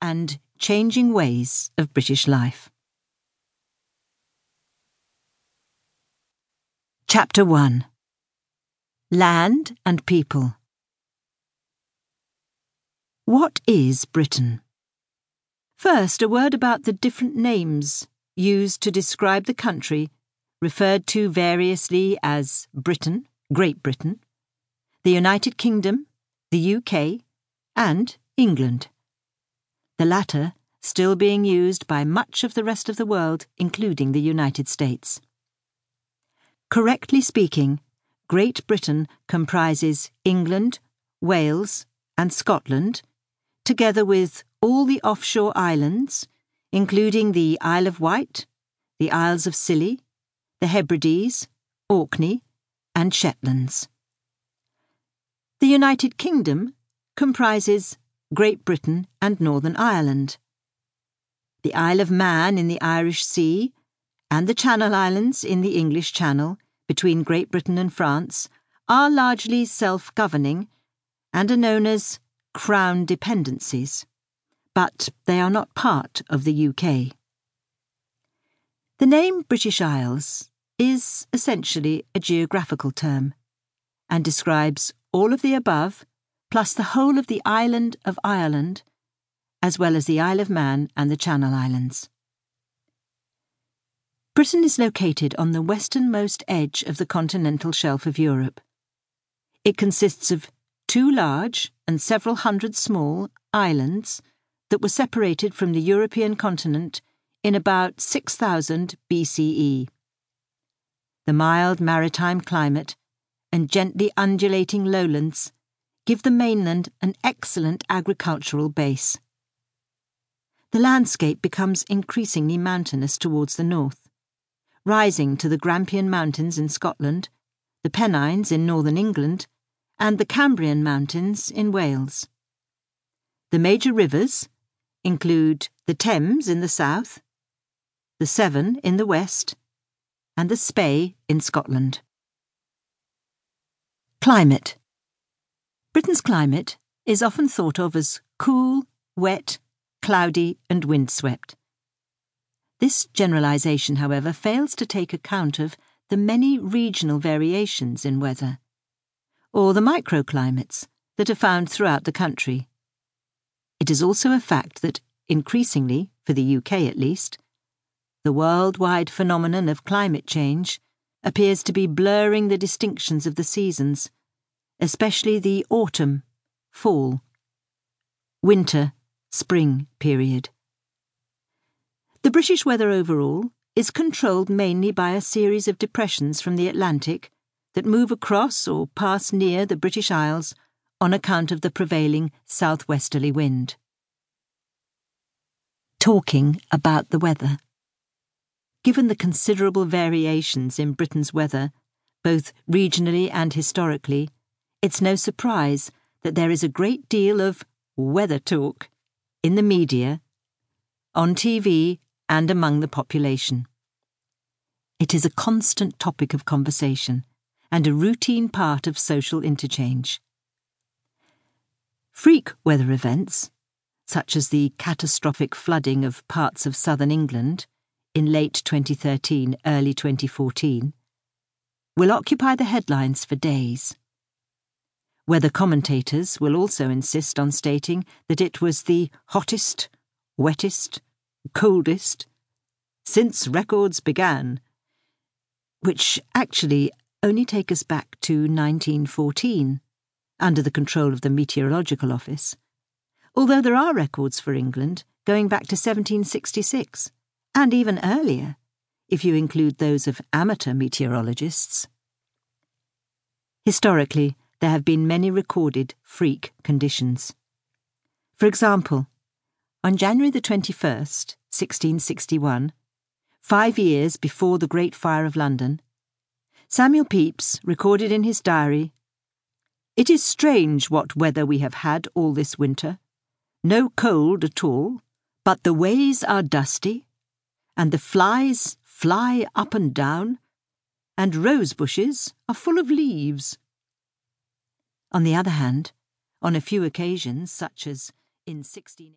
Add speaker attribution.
Speaker 1: and changing ways of British life. Chapter 1 Land and People What is Britain? First, a word about the different names used to describe the country, referred to variously as Britain, Great Britain, the United Kingdom, the UK, and England. The latter still being used by much of the rest of the world, including the United States. Correctly speaking, Great Britain comprises England, Wales, and Scotland, together with all the offshore islands, including the Isle of Wight, the Isles of Scilly, the Hebrides, Orkney, and Shetlands. The United Kingdom comprises Great Britain and Northern Ireland, the Isle of Man in the Irish Sea, and the Channel Islands in the English Channel between Great Britain and France are largely self governing and are known as Crown dependencies but they are not part of the UK. The name British Isles is essentially a geographical term and describes all of the above plus the whole of the island of Ireland, as well as the Isle of Man and the Channel Islands. Britain is located on the westernmost edge of the continental shelf of Europe. It consists of two large and several hundred small islands that were separated from the European continent in about 6000 BCE. The mild maritime climate and gently undulating lowlands give the mainland an excellent agricultural base. The landscape becomes increasingly mountainous towards the north, rising to the Grampian Mountains in Scotland, the Pennines in northern England, and the Cambrian Mountains in Wales. The major rivers, include the Thames in the south, the Severn in the west, and the Spey in Scotland. Climate Britain's climate is often thought of as cool, wet, cloudy, and windswept. This generalisation, however, fails to take account of the many regional variations in weather, or the microclimates that are found throughout the country. It is also a fact that, increasingly, for the UK at least, the worldwide phenomenon of climate change appears to be blurring the distinctions of the seasons, especially the autumn, fall, winter, spring period. The British weather overall is controlled mainly by a series of depressions from the Atlantic that move across or pass near the British Isles on account of the prevailing southwesterly wind. Talking about the weather. Given the considerable variations in Britain's weather, both regionally and historically, it's no surprise that there is a great deal of weather talk in the media, on TV, and among the population. It is a constant topic of conversation and a routine part of social interchange. Freak weather events, such as the catastrophic flooding of parts of southern England in late 2013, early 2014, will occupy the headlines for days. Weather commentators will also insist on stating that it was the hottest, wettest, coldest since records began, which actually only take us back to 1914 under the control of the Meteorological Office, although there are records for England going back to 1766, and even earlier, if you include those of amateur meteorologists. Historically, there have been many recorded freak conditions. For example, on January the 21st, 1661, five years before the Great Fire of London, Samuel Pepys recorded in his diary it is strange what weather we have had all this winter. No cold at all, but the ways are dusty, and the flies fly up and down, and rose bushes are full of leaves. On the other hand, on a few occasions, such as in 16...